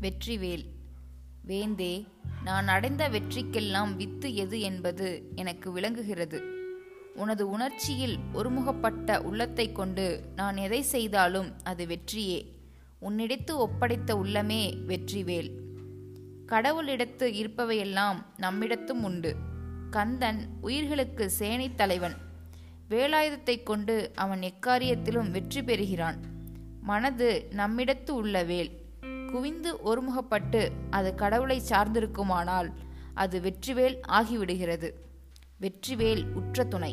வெற்றிவேல். வேந்தே நான் அடைந்த வெற்றிக்கெல்லாம் வித்து எது என்பது எனக்கு விளங்குகிறது. உனது உணர்ச்சியில் ஒருமுகப்பட்ட உள்ளத்தைக் கொண்டு நான் எதை செய்தாலும் அது வெற்றியே. உன்னிடத்து ஒப்படைத்த உள்ளமே வெற்றிவேல். கடவுளிடத்து இருப்பவையெல்லாம் நம்மிடத்தும் உண்டு. கந்தன் உயிர்களுக்கு சேனைத் தலைவன். வேலாயுதத்தைக் கொண்டு அவன் எக்காரியத்திலும் வெற்றி பெறுகிறான். மனது நம்மிடத்து உள்ள வேல். குவிந்து ஒருமுகப்பட்டு அது கடவுளை சார்ந்திருக்குமானால் அது வெற்றிவேல் ஆகிவிடுகிறது. வெற்றிவேல் உற்ற துணை.